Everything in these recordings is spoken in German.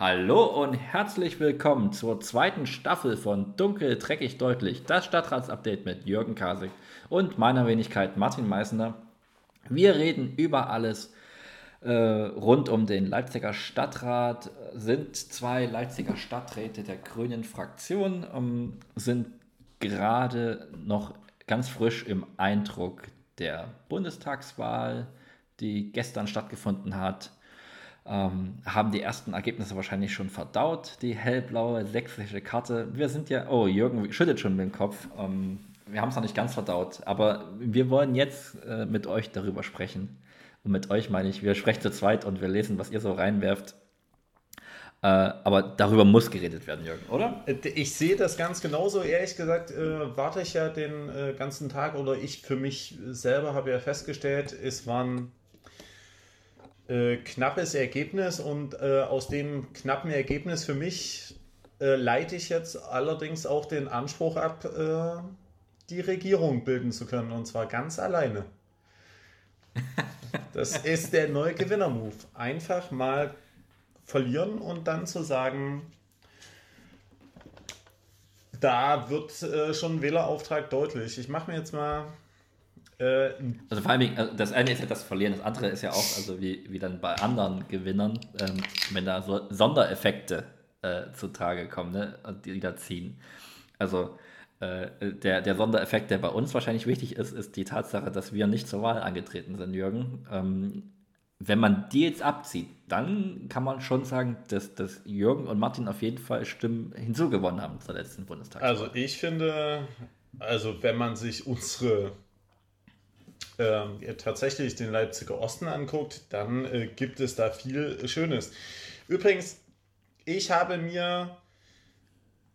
Hallo und herzlich willkommen zur zweiten Staffel von Dunkel, Dreckig, Deutlich, das Stadtratsupdate mit Jürgen Kasig und meiner Wenigkeit Martin Meissner. Wir reden über alles äh, rund um den Leipziger Stadtrat, sind zwei Leipziger Stadträte der grünen Fraktion, ähm, sind gerade noch ganz frisch im Eindruck der Bundestagswahl, die gestern stattgefunden hat ähm, haben die ersten Ergebnisse wahrscheinlich schon verdaut, die hellblaue sächsische Karte. Wir sind ja, oh, Jürgen schüttelt schon mit dem Kopf. Ähm, wir haben es noch nicht ganz verdaut, aber wir wollen jetzt äh, mit euch darüber sprechen. Und mit euch meine ich, wir sprechen zu zweit und wir lesen, was ihr so reinwerft. Äh, aber darüber muss geredet werden, Jürgen, oder? Äh, ich sehe das ganz genauso. Ehrlich gesagt, äh, warte ich ja den äh, ganzen Tag oder ich für mich selber habe ja festgestellt, es waren äh, knappes Ergebnis und äh, aus dem knappen Ergebnis für mich äh, leite ich jetzt allerdings auch den Anspruch ab, äh, die Regierung bilden zu können und zwar ganz alleine. Das ist der neue Gewinner-Move. Einfach mal verlieren und dann zu sagen, da wird äh, schon ein Wählerauftrag deutlich. Ich mache mir jetzt mal äh, also vor allem, also das eine ist ja das Verlieren, das andere ist ja auch, also wie, wie dann bei anderen Gewinnern, ähm, wenn da so Sondereffekte äh, zutage kommen, ne, die da ziehen. Also äh, der, der Sondereffekt, der bei uns wahrscheinlich wichtig ist, ist die Tatsache, dass wir nicht zur Wahl angetreten sind, Jürgen. Ähm, wenn man die jetzt abzieht, dann kann man schon sagen, dass, dass Jürgen und Martin auf jeden Fall Stimmen hinzugewonnen haben zur letzten Bundestagswahl. Also ich finde, also wenn man sich unsere ähm, tatsächlich den Leipziger Osten anguckt, dann äh, gibt es da viel Schönes. Übrigens, ich habe mir,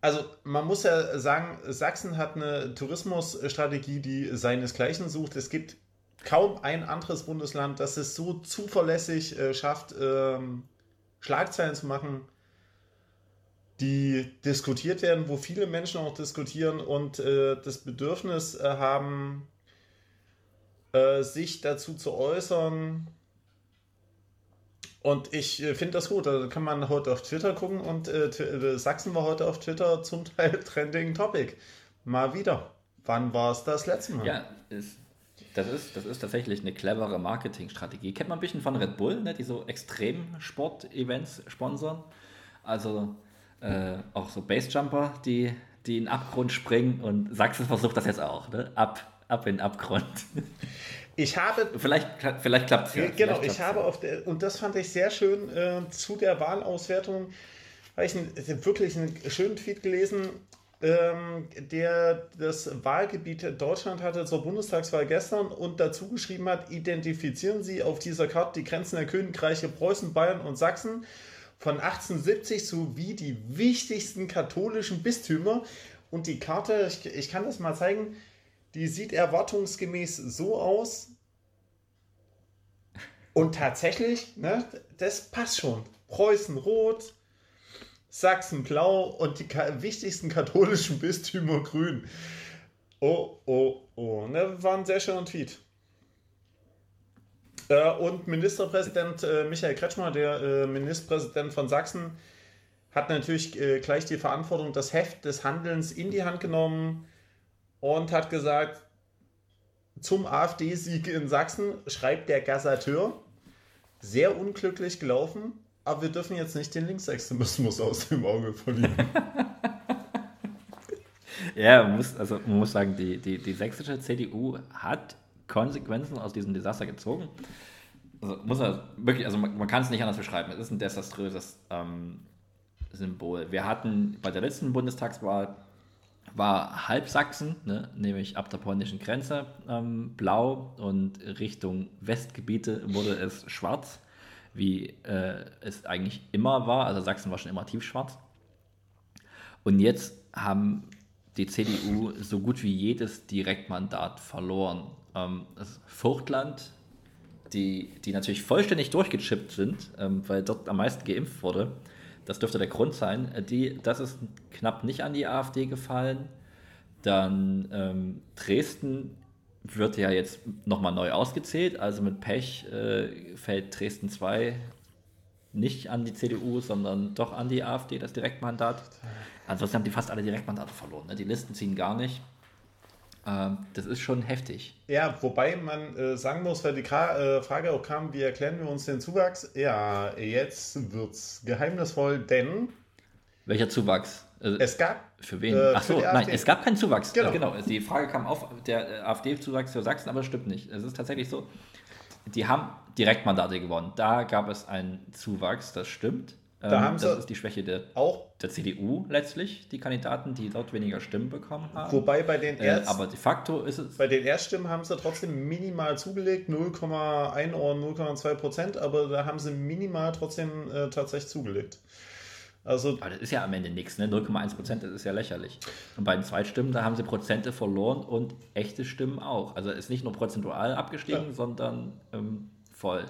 also man muss ja sagen, Sachsen hat eine Tourismusstrategie, die seinesgleichen sucht. Es gibt kaum ein anderes Bundesland, das es so zuverlässig äh, schafft, ähm, Schlagzeilen zu machen, die diskutiert werden, wo viele Menschen auch diskutieren und äh, das Bedürfnis äh, haben, äh, sich dazu zu äußern. Und ich äh, finde das gut. Da kann man heute auf Twitter gucken und äh, äh, Sachsen war heute auf Twitter zum Teil Trending Topic. Mal wieder. Wann war es das letzte Mal? Ja, ist, das, ist, das ist tatsächlich eine clevere Marketingstrategie. Kennt man ein bisschen von Red Bull, ne, die so Extremsport-Events sponsern. Also äh, auch so Basejumper, die, die in den Abgrund springen und Sachsen versucht das jetzt auch. Ne? Ab ab in den Abgrund. Ich habe. Vielleicht, vielleicht klappt es ja. Genau, ich habe auf der, und das fand ich sehr schön äh, zu der Wahlauswertung, habe ich einen, wirklich einen schönen Tweet gelesen, ähm, der das Wahlgebiet Deutschland hatte zur Bundestagswahl gestern und dazu geschrieben hat: Identifizieren Sie auf dieser Karte die Grenzen der Königreiche Preußen, Bayern und Sachsen von 1870 sowie die wichtigsten katholischen Bistümer. Und die Karte, ich, ich kann das mal zeigen, die sieht erwartungsgemäß so aus. Und tatsächlich, ne, das passt schon. Preußen rot, Sachsen blau und die wichtigsten katholischen Bistümer grün. Oh, oh, oh. Ne, war ein sehr schöner Tweet. Äh, und Ministerpräsident äh, Michael Kretschmer, der äh, Ministerpräsident von Sachsen, hat natürlich gleich die Verantwortung, das Heft des Handelns in die Hand genommen und hat gesagt, zum AfD-Sieg in Sachsen schreibt der Gazzateur, sehr unglücklich gelaufen, aber wir dürfen jetzt nicht den Linksextremismus aus dem Auge verlieren. ja, man muss, also man muss sagen, die, die, die sächsische CDU hat Konsequenzen aus diesem Desaster gezogen. Also muss er wirklich, also man, man kann es nicht anders beschreiben. Es ist ein desaströses ähm, Symbol. Wir hatten bei der letzten Bundestagswahl war halb Sachsen, ne, nämlich ab der polnischen Grenze ähm, blau und Richtung Westgebiete wurde es schwarz, wie äh, es eigentlich immer war. Also Sachsen war schon immer tiefschwarz. Und jetzt haben die CDU so gut wie jedes Direktmandat verloren. Ähm, das Vogtland, die, die natürlich vollständig durchgechippt sind, ähm, weil dort am meisten geimpft wurde, das dürfte der Grund sein. Äh, die, das ist knapp nicht an die AfD gefallen. Dann ähm, Dresden wird ja jetzt nochmal neu ausgezählt. Also mit Pech äh, fällt Dresden 2 nicht an die CDU, sondern doch an die AfD, das Direktmandat. Ansonsten haben die fast alle Direktmandate verloren. Ne? Die Listen ziehen gar nicht. Ähm, das ist schon heftig. Ja, wobei man äh, sagen muss, weil die Ka äh, Frage auch kam, wie erklären wir uns den Zuwachs? Ja, jetzt wird es geheimnisvoll, denn. Welcher Zuwachs? Also, es gab. Für wen? Äh, Achso, nein, es gab keinen Zuwachs. Genau. genau. Die Frage kam auf, der äh, AfD-Zuwachs für Sachsen, aber das stimmt nicht. Es ist tatsächlich so, die haben Direktmandate gewonnen. Da gab es einen Zuwachs, das stimmt. Da ähm, das ist die Schwäche der, der CDU letztlich, die Kandidaten, die dort weniger Stimmen bekommen haben. Wobei bei den äh, Erst, äh, aber de facto ist es. Bei den Erststimmen haben sie trotzdem minimal zugelegt, 0,1 oder 0,2 Prozent, aber da haben sie minimal trotzdem äh, tatsächlich zugelegt. Also, aber das ist ja am Ende nichts, ne? 0,1 Prozent, das ist ja lächerlich. Und bei den Zweitstimmen, da haben sie Prozente verloren und echte Stimmen auch. Also ist nicht nur prozentual abgestiegen, ja. sondern ähm, voll.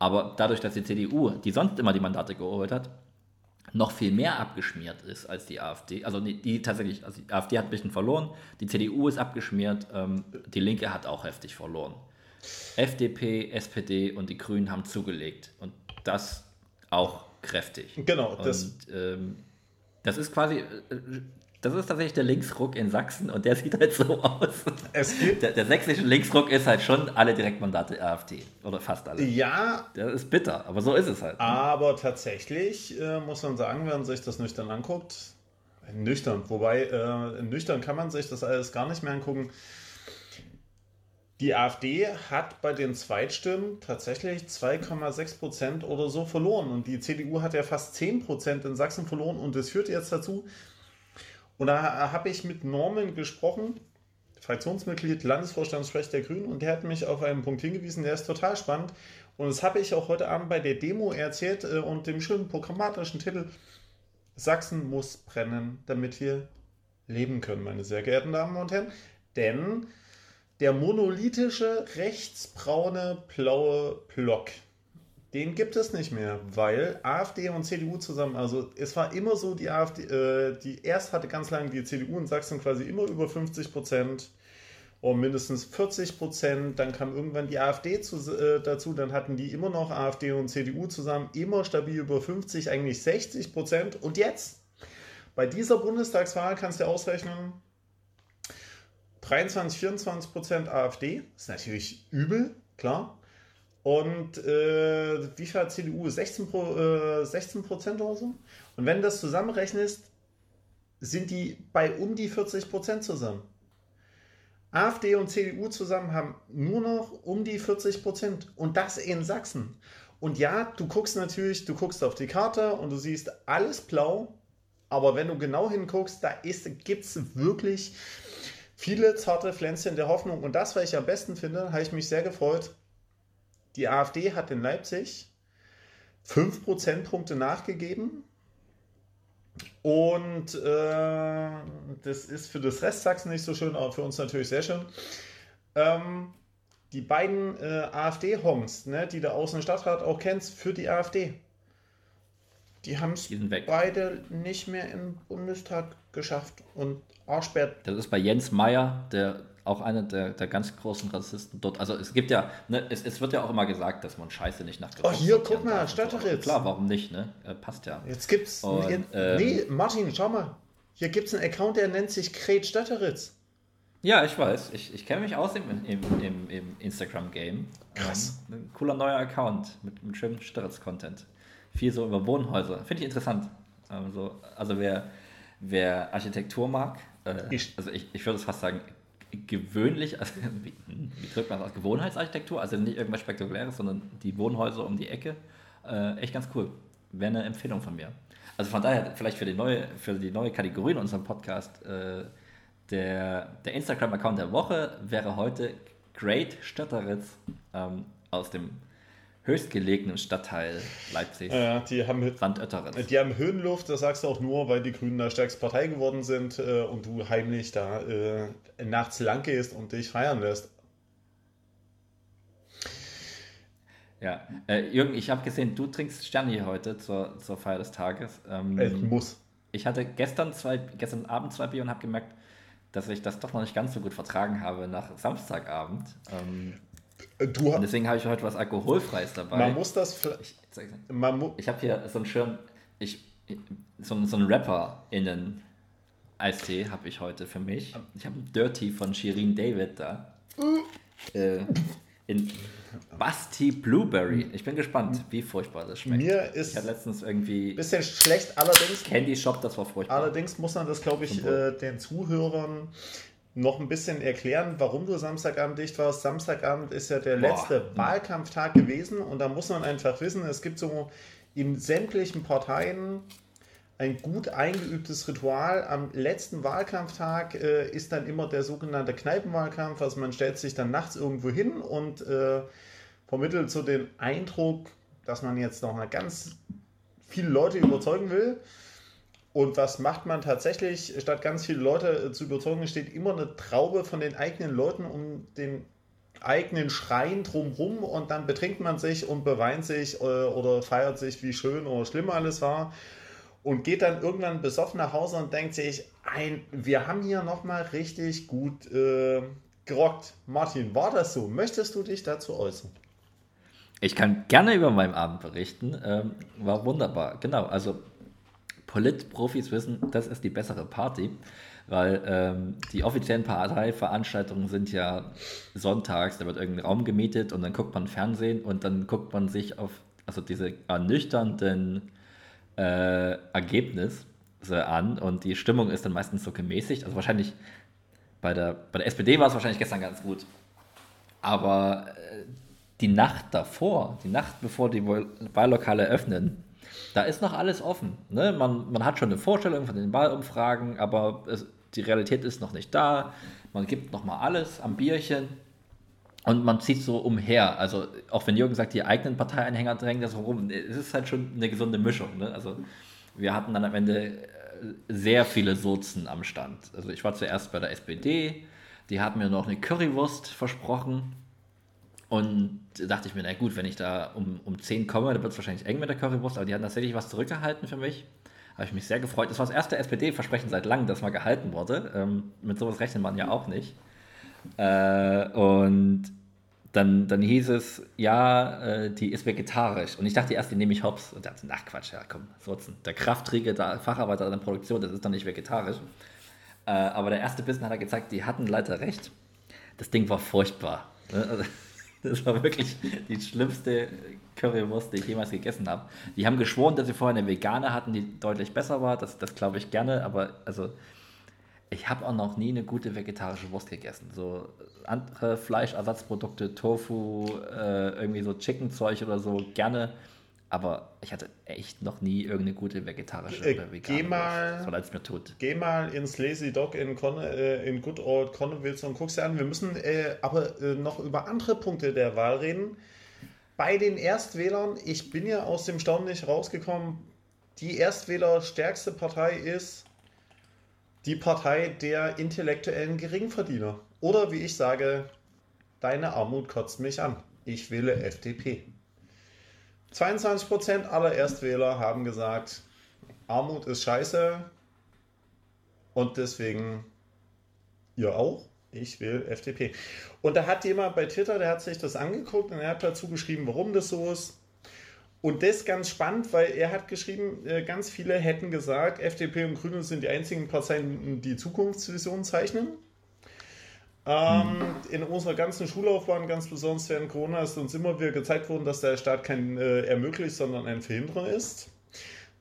Aber dadurch, dass die CDU, die sonst immer die Mandate geholt hat, noch viel mehr abgeschmiert ist als die AfD. Also die, die tatsächlich, also die AfD hat ein bisschen verloren, die CDU ist abgeschmiert, ähm, die Linke hat auch heftig verloren. FDP, SPD und die Grünen haben zugelegt. Und das auch kräftig. Genau. Das, und, ähm, das ist quasi, äh, das ist tatsächlich der Linksruck in Sachsen und der sieht halt so aus. Der, der sächsische Linksruck ist halt schon alle Direktmandate AfD. Oder fast alle. Ja. Das ist bitter, aber so ist es halt. Aber tatsächlich äh, muss man sagen, wenn man sich das nüchtern anguckt, nüchtern, wobei äh, nüchtern kann man sich das alles gar nicht mehr angucken. Die AfD hat bei den Zweitstimmen tatsächlich 2,6 Prozent oder so verloren. Und die CDU hat ja fast 10 Prozent in Sachsen verloren. Und das führt jetzt dazu, und da habe ich mit Norman gesprochen, Fraktionsmitglied, Landesvorstandssprecher der Grünen, und der hat mich auf einen Punkt hingewiesen, der ist total spannend. Und das habe ich auch heute Abend bei der Demo erzählt äh, und dem schönen programmatischen Titel Sachsen muss brennen, damit wir leben können, meine sehr geehrten Damen und Herren. Denn der monolithische rechtsbraune blaue Block, den gibt es nicht mehr, weil AfD und CDU zusammen, also es war immer so, die AfD, äh, die erst hatte ganz lange die CDU in Sachsen quasi immer über 50 Prozent und mindestens 40 Prozent. Dann kam irgendwann die AfD zu, äh, dazu, dann hatten die immer noch AfD und CDU zusammen, immer stabil über 50, eigentlich 60 Prozent. Und jetzt, bei dieser Bundestagswahl kannst du ausrechnen, 23, 24 Prozent AfD, ist natürlich übel, klar. Und äh, wie viel hat CDU? 16, Pro, äh, 16 Prozent oder so? Und wenn du das zusammenrechnest, sind die bei um die 40 Prozent zusammen. AfD und CDU zusammen haben nur noch um die 40 Prozent. Und das in Sachsen. Und ja, du guckst natürlich, du guckst auf die Karte und du siehst alles blau. Aber wenn du genau hinguckst, da gibt es wirklich viele zarte Pflänzchen der Hoffnung. Und das, was ich am besten finde, habe ich mich sehr gefreut. Die AfD hat in Leipzig 5 Prozentpunkte nachgegeben. Und äh, das ist für das Rest Sachsen nicht so schön, aber für uns natürlich sehr schön. Ähm, die beiden äh, AfD-Hongs, ne, die du aus dem Stadtrat auch kennst, für die AfD, die haben es beide nicht mehr im Bundestag geschafft. Und Arschbert. Das ist bei Jens Meyer, der auch einer der, der ganz großen Rassisten dort. Also es gibt ja, ne, es, es wird ja auch immer gesagt, dass man Scheiße nicht nach Oh, hier, guck mal, Stadteritz. Klar, warum nicht, ne? Äh, passt ja. Jetzt gibt's. Und, hier, ähm, nee, Martin, schau mal. Hier gibt es einen Account, der nennt sich Kret Stadteritz. Ja, ich weiß. Ich, ich kenne mich aus im, im, im, im Instagram-Game. Krass. Ähm, ein cooler neuer Account mit, mit schönem Stadteritz-Content. Viel so über Wohnhäuser. Finde ich interessant. Also, also wer, wer Architektur mag, äh, ich, also ich, ich würde es fast sagen, gewöhnlich, also wie, wie drückt man das aus? Gewohnheitsarchitektur, also nicht irgendwas Spektakuläres, sondern die Wohnhäuser um die Ecke. Äh, echt ganz cool. Wäre eine Empfehlung von mir. Also von daher, vielleicht für die neue, für die neue Kategorie in unserem Podcast, äh, der, der Instagram-Account der Woche wäre heute Great Stötteritz ähm, aus dem höchstgelegenen Stadtteil Leipzig. Ja, die haben, Die haben Höhenluft, das sagst du auch nur, weil die Grünen da stärkste Partei geworden sind äh, und du heimlich da äh, nachts lang gehst und dich feiern lässt. Ja, äh, Jürgen, ich habe gesehen, du trinkst Sterni heute zur, zur Feier des Tages. Ähm, es muss. Ich hatte gestern, zwei, gestern Abend zwei Bier und habe gemerkt, dass ich das doch noch nicht ganz so gut vertragen habe nach Samstagabend. Ähm, Du, Und deswegen habe ich heute was Alkoholfreies dabei. Man muss das. Ich, ich habe hier so einen schönen. Ich, so, so einen Rapper innen Eistee habe ich heute für mich. Ich habe einen Dirty von Shirin David da. äh, in Basti Blueberry. Ich bin gespannt, wie furchtbar das schmeckt. Mir ist ich letztens irgendwie. Bisschen schlecht, allerdings. Candy Shop, das war furchtbar. Allerdings muss man das, glaube ich, äh, den Zuhörern noch ein bisschen erklären, warum du Samstagabend dicht warst. Samstagabend ist ja der Boah. letzte Wahlkampftag gewesen und da muss man einfach wissen, es gibt so in sämtlichen Parteien ein gut eingeübtes Ritual. Am letzten Wahlkampftag äh, ist dann immer der sogenannte Kneipenwahlkampf. Also man stellt sich dann nachts irgendwo hin und äh, vermittelt so den Eindruck, dass man jetzt noch mal ganz viele Leute überzeugen will. Und was macht man tatsächlich? Statt ganz viele Leute äh, zu überzeugen, steht immer eine Traube von den eigenen Leuten um den eigenen Schrein drumherum und dann betrinkt man sich und beweint sich äh, oder feiert sich, wie schön oder schlimm alles war und geht dann irgendwann besoffen nach Hause und denkt sich, ein, wir haben hier nochmal richtig gut äh, gerockt. Martin, war das so? Möchtest du dich dazu äußern? Ich kann gerne über meinen Abend berichten. Ähm, war wunderbar. Genau, also Politprofis wissen, das ist die bessere Party, weil ähm, die offiziellen Parteiveranstaltungen sind ja sonntags, da wird irgendein Raum gemietet und dann guckt man Fernsehen und dann guckt man sich auf also diese ernüchternden äh, Ergebnisse an und die Stimmung ist dann meistens so gemäßigt. Also wahrscheinlich bei der, bei der SPD war es wahrscheinlich gestern ganz gut. Aber äh, die Nacht davor, die Nacht bevor die Wahllokale öffnen, da ist noch alles offen. Ne? Man, man hat schon eine Vorstellung von den Wahlumfragen, aber es, die Realität ist noch nicht da. Man gibt noch mal alles am Bierchen und man zieht so umher. Also, auch wenn Jürgen sagt, die eigenen Parteieinhänger drängen das rum, es ist halt schon eine gesunde Mischung. Ne? Also, wir hatten dann am Ende äh, sehr viele Sozen am Stand. Also, ich war zuerst bei der SPD, die haben mir noch eine Currywurst versprochen. Und da dachte ich mir, na gut, wenn ich da um, um 10 komme, dann wird es wahrscheinlich eng mit der Currywurst, aber die hatten tatsächlich was zurückgehalten für mich. Habe ich mich sehr gefreut. Das war das erste SPD-Versprechen seit langem, das mal gehalten wurde. Ähm, mit sowas rechnet man ja auch nicht. Äh, und dann, dann hieß es, ja, äh, die ist vegetarisch. Und ich dachte erst, die nehme ich hops. Und dachte, ach Quatsch, ja komm, Sotzen. Der Kraftträger, der Facharbeiter in der Produktion, das ist doch nicht vegetarisch. Äh, aber der erste Bissen hat er gezeigt, die hatten leider recht. Das Ding war furchtbar. Ne? Also, das war wirklich die schlimmste Currywurst, die ich jemals gegessen habe. Die haben geschworen, dass sie vorher eine vegane hatten, die deutlich besser war. Das, das glaube ich gerne, aber also ich habe auch noch nie eine gute vegetarische Wurst gegessen. So andere Fleischersatzprodukte, Tofu, äh, irgendwie so Chicken-Zeug oder so, gerne. Aber ich hatte echt noch nie irgendeine gute vegetarische äh, oder vegane geh mal, Wurst, weil es mir tut. Geh mal ins Lazy Dog in, Con äh, in Good Old Connewitz und guck dir an. Wir müssen äh, aber äh, noch über andere Punkte der Wahl reden. Bei den Erstwählern, ich bin ja aus dem Staunen nicht rausgekommen, die Erstwähler stärkste Partei ist die Partei der intellektuellen Geringverdiener. Oder wie ich sage, deine Armut kotzt mich an. Ich wähle FDP. 22% aller Erstwähler haben gesagt, Armut ist scheiße und deswegen ihr auch. Ich will FDP. Und da hat jemand bei Twitter, der hat sich das angeguckt und er hat dazu geschrieben, warum das so ist. Und das ist ganz spannend, weil er hat geschrieben, äh, ganz viele hätten gesagt, FDP und Grüne sind die einzigen Parteien, die Zukunftsvisionen zeichnen. Ähm, mhm. In unserer ganzen Schullaufbahn, ganz besonders während Corona, ist uns immer wieder gezeigt worden, dass der Staat kein äh, ermöglicht, sondern ein Verhinderer ist.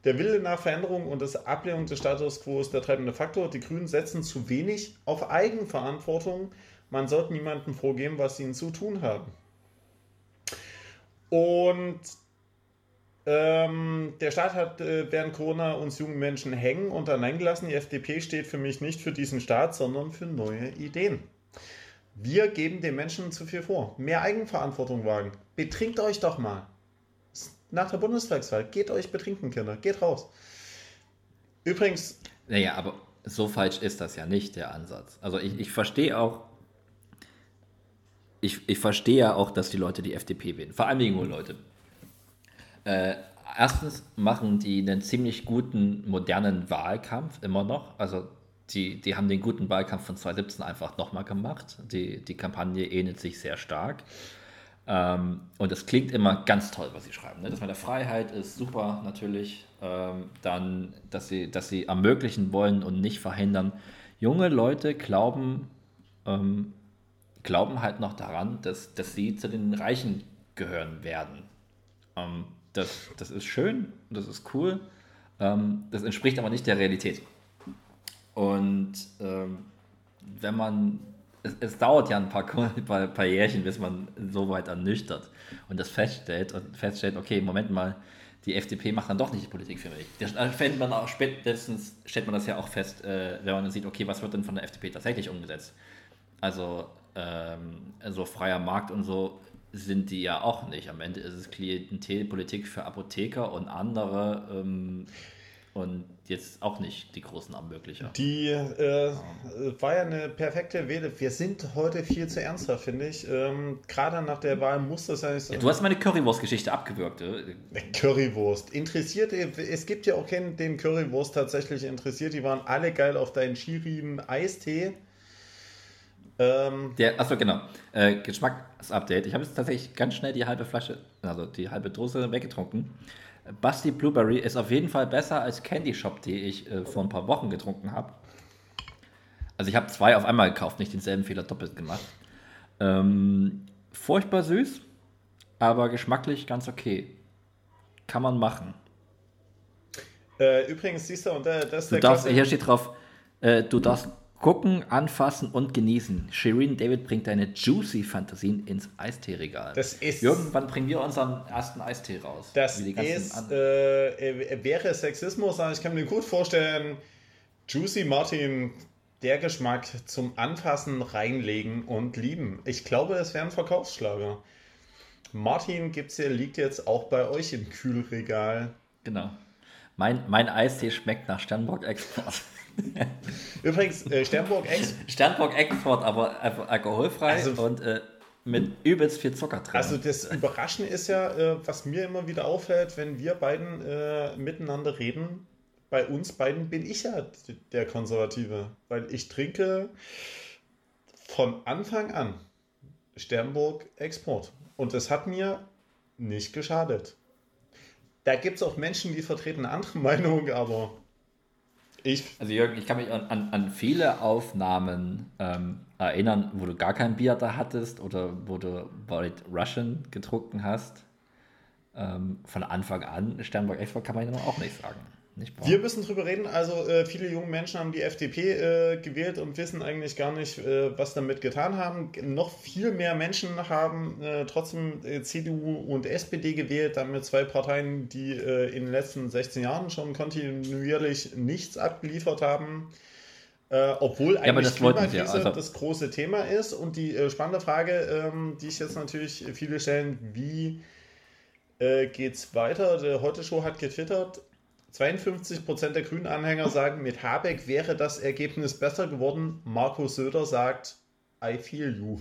Der Wille nach Veränderung und das Ablehnung des Status quo ist der treibende Faktor. Die Grünen setzen zu wenig auf Eigenverantwortung. Man sollte niemandem vorgeben, was sie ihnen zu tun haben. Und ähm, der Staat hat äh, während Corona uns jungen Menschen hängen und allein gelassen. Die FDP steht für mich nicht für diesen Staat, sondern für neue Ideen. Wir geben den Menschen zu viel vor. Mehr Eigenverantwortung wagen. Betrinkt euch doch mal. Nach der Bundestagswahl. Geht euch betrinken, Kinder. Geht raus. Übrigens. Naja, aber so falsch ist das ja nicht, der Ansatz. Also ich, ich verstehe auch, ich, ich verstehe ja auch, dass die Leute die FDP wählen. Vor allem die jungen Leute. Äh, erstens machen die einen ziemlich guten modernen Wahlkampf immer noch. Also die, die haben den guten Wahlkampf von 2017 einfach nochmal gemacht. Die, die Kampagne ähnelt sich sehr stark. Ähm, und es klingt immer ganz toll, was sie schreiben. Ne? Das mit der Freiheit ist super, natürlich. Ähm, dann, dass sie, dass sie ermöglichen wollen und nicht verhindern. Junge Leute glauben, ähm, glauben halt noch daran, dass, dass sie zu den Reichen gehören werden. Ähm, das, das ist schön, das ist cool. Ähm, das entspricht aber nicht der Realität. Und ähm, wenn man es, es, dauert ja ein paar, paar, paar Jährchen, bis man so weit ernüchtert und das feststellt und feststellt, okay, Moment mal, die FDP macht dann doch nicht die Politik für mich. Da stellt man, auch, spätestens stellt man das ja auch fest, äh, wenn man dann sieht, okay, was wird denn von der FDP tatsächlich umgesetzt? Also, ähm, also freier Markt und so sind die ja auch nicht. Am Ende ist es Klientelpolitik für Apotheker und andere ähm, und jetzt auch nicht die großen Ermöglicher. Die äh, war ja eine perfekte Wähle. Wir sind heute viel zu ernsthaft, finde ich. Ähm, Gerade nach der Wahl muss das heißt. Ja, du hast meine Currywurst-Geschichte abgewürgt. Äh. Currywurst. Interessiert, es gibt ja auch keinen, den Currywurst tatsächlich interessiert. Die waren alle geil auf deinen Shirin Eistee. Ähm, der, achso, genau. Äh, Geschmacksupdate. Ich habe jetzt tatsächlich ganz schnell die halbe Flasche, also die halbe Dose weggetrunken. Basti Blueberry ist auf jeden Fall besser als Candy Shop, die ich äh, vor ein paar Wochen getrunken habe. Also ich habe zwei auf einmal gekauft, nicht denselben Fehler doppelt gemacht. Ähm, furchtbar süß, aber geschmacklich ganz okay. Kann man machen. Äh, übrigens, siehst du, und das ist der darfst, Hier steht drauf, äh, du darfst Gucken, anfassen und genießen. Shireen David bringt deine juicy Fantasien ins Eistee-Regal. Das ist. Irgendwann bringen wir unseren ersten Eistee raus. Das ist, äh, wäre Sexismus, aber ich kann mir gut vorstellen, Juicy Martin, der Geschmack zum Anfassen, reinlegen und lieben. Ich glaube, es wäre ein Verkaufsschlager. Martin gibt's hier, liegt jetzt auch bei euch im Kühlregal. Genau. Mein, mein Eistee schmeckt nach Sternburg Export. Übrigens, äh, Sternburg Export. Sternburg Export, aber alkoholfrei also, und äh, mit übelst viel Zucker drin. Also das Überraschende ist ja, äh, was mir immer wieder auffällt, wenn wir beiden äh, miteinander reden, bei uns beiden bin ich ja der Konservative, weil ich trinke von Anfang an Sternburg Export. Und das hat mir nicht geschadet. Da gibt es auch Menschen, die vertreten andere Meinungen, aber ich. Also Jürgen, ich kann mich an, an, an viele Aufnahmen ähm, erinnern, wo du gar kein Bier da hattest oder wo du White Russian getrunken hast. Ähm, von Anfang an, Sternburg Export kann man ja auch nicht sagen. Wir müssen drüber reden. Also äh, viele junge Menschen haben die FDP äh, gewählt und wissen eigentlich gar nicht, äh, was damit getan haben. Noch viel mehr Menschen haben äh, trotzdem äh, CDU und SPD gewählt, damit zwei Parteien, die äh, in den letzten 16 Jahren schon kontinuierlich nichts abgeliefert haben. obwohl eigentlich ja, das Klimakrise ja, also das große Thema ist. Und die spannende Frage, ähm, die ich jetzt natürlich viele stellen, wie geht es weiter? Der Heute Show hat getwittert, 52% der Grünen-Anhänger sagen, mit Habeck wäre das Ergebnis besser geworden. Markus Söder sagt, I feel you.